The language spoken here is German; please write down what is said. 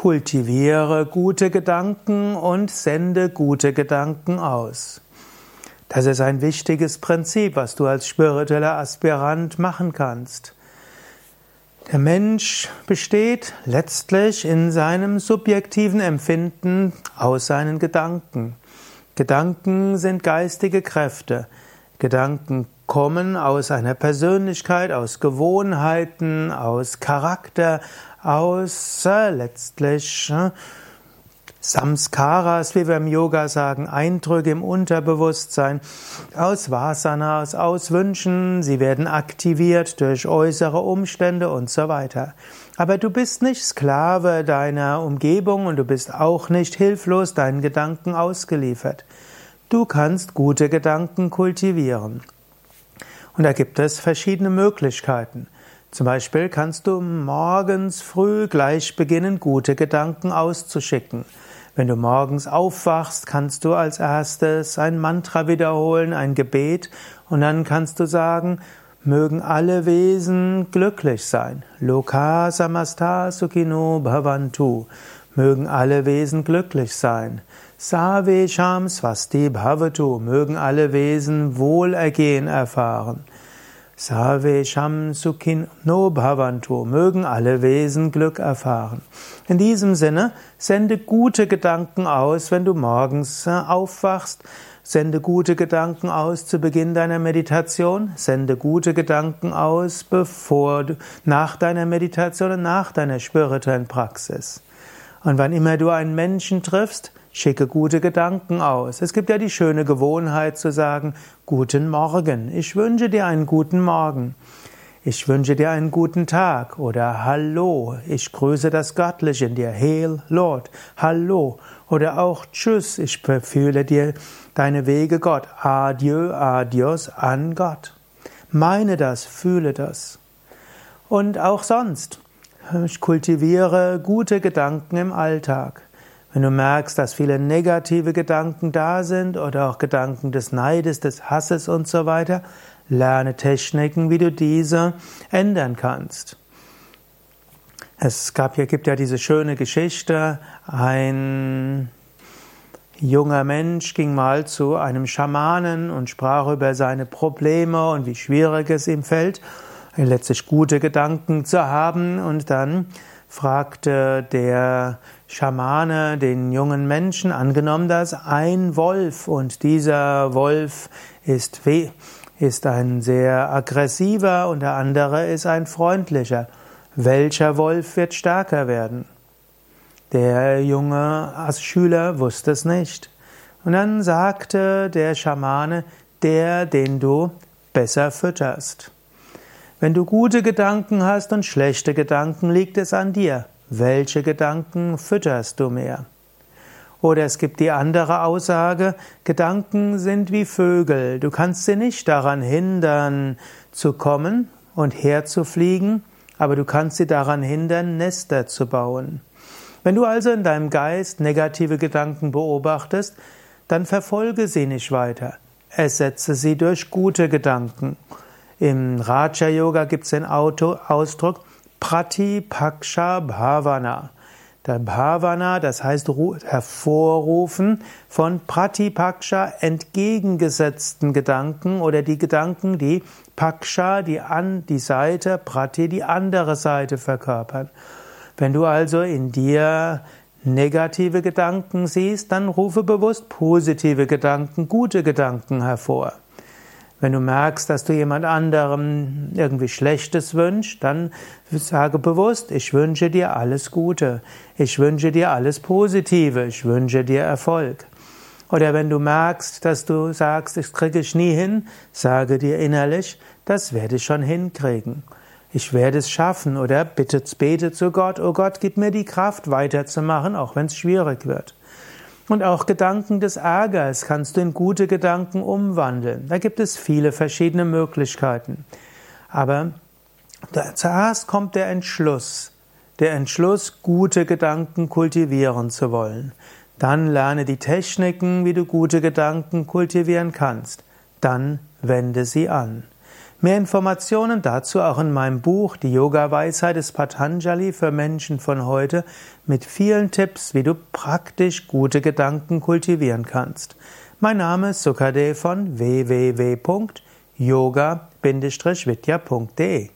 Kultiviere gute Gedanken und sende gute Gedanken aus. Das ist ein wichtiges Prinzip, was du als spiritueller Aspirant machen kannst. Der Mensch besteht letztlich in seinem subjektiven Empfinden aus seinen Gedanken. Gedanken sind geistige Kräfte. Gedanken kommen aus einer Persönlichkeit, aus Gewohnheiten, aus Charakter, aus äh, letztlich äh, Samskaras, wie wir im Yoga sagen, Eindrücke im Unterbewusstsein, aus Vasana, aus Auswünschen, sie werden aktiviert durch äußere Umstände und so weiter. Aber du bist nicht Sklave deiner Umgebung und du bist auch nicht hilflos deinen Gedanken ausgeliefert. Du kannst gute Gedanken kultivieren. Und da gibt es verschiedene Möglichkeiten. Zum Beispiel kannst du morgens früh gleich beginnen, gute Gedanken auszuschicken. Wenn du morgens aufwachst, kannst du als erstes ein Mantra wiederholen, ein Gebet, und dann kannst du sagen, mögen alle Wesen glücklich sein. Loka samasta sukhino bhavantu. Mögen alle Wesen glücklich sein. Save sham swasti bhavatu. Mögen alle Wesen Wohlergehen erfahren. Save Sham Sukhin No Bhavantu, mögen alle Wesen Glück erfahren. In diesem Sinne, sende gute Gedanken aus, wenn du morgens äh, aufwachst. Sende gute Gedanken aus zu Beginn deiner Meditation. Sende gute Gedanken aus, bevor du, nach deiner Meditation und nach deiner spirituellen Praxis. Und wann immer du einen Menschen triffst, Schicke gute Gedanken aus. Es gibt ja die schöne Gewohnheit zu sagen, guten Morgen. Ich wünsche dir einen guten Morgen. Ich wünsche dir einen guten Tag oder Hallo. Ich grüße das Göttliche in dir. Hail Lord. Hallo. Oder auch Tschüss. Ich befühle dir deine Wege Gott. Adieu, adios an Gott. Meine das, fühle das. Und auch sonst. Ich kultiviere gute Gedanken im Alltag. Wenn du merkst, dass viele negative Gedanken da sind oder auch Gedanken des Neides, des Hasses und so weiter, lerne Techniken, wie du diese ändern kannst. Es gab, hier gibt ja diese schöne Geschichte, ein junger Mensch ging mal zu einem Schamanen und sprach über seine Probleme und wie schwierig es ihm fällt, letztlich gute Gedanken zu haben und dann fragte der Schamane den jungen Menschen, angenommen, dass ein Wolf und dieser Wolf ist, ist ein sehr aggressiver und der andere ist ein freundlicher. Welcher Wolf wird stärker werden? Der junge Schüler wusste es nicht. Und dann sagte der Schamane, der, den du besser fütterst. Wenn du gute Gedanken hast und schlechte Gedanken, liegt es an dir. Welche Gedanken fütterst du mehr? Oder es gibt die andere Aussage, Gedanken sind wie Vögel, du kannst sie nicht daran hindern zu kommen und herzufliegen, aber du kannst sie daran hindern, Nester zu bauen. Wenn du also in deinem Geist negative Gedanken beobachtest, dann verfolge sie nicht weiter. Ersetze sie durch gute Gedanken. Im Raja Yoga gibt es den Ausdruck Pratipaksha Bhavana. Der Bhavana, das heißt hervorrufen von Pratipaksha entgegengesetzten Gedanken oder die Gedanken, die Paksha, die an die Seite, Prati, die andere Seite verkörpern. Wenn du also in dir negative Gedanken siehst, dann rufe bewusst positive Gedanken, gute Gedanken hervor. Wenn du merkst, dass du jemand anderem irgendwie Schlechtes wünschst, dann sage bewusst, ich wünsche dir alles Gute. Ich wünsche dir alles Positive. Ich wünsche dir Erfolg. Oder wenn du merkst, dass du sagst, das kriege ich nie hin, sage dir innerlich, das werde ich schon hinkriegen. Ich werde es schaffen. Oder bitte bete zu Gott, oh Gott, gib mir die Kraft weiterzumachen, auch wenn es schwierig wird. Und auch Gedanken des Ärgers kannst du in gute Gedanken umwandeln. Da gibt es viele verschiedene Möglichkeiten. Aber zuerst kommt der Entschluss. Der Entschluss, gute Gedanken kultivieren zu wollen. Dann lerne die Techniken, wie du gute Gedanken kultivieren kannst. Dann wende sie an. Mehr Informationen dazu auch in meinem Buch Die Yoga-Weisheit des Patanjali für Menschen von heute mit vielen Tipps, wie du praktisch gute Gedanken kultivieren kannst. Mein Name ist Sukade von www.yoga-vidya.de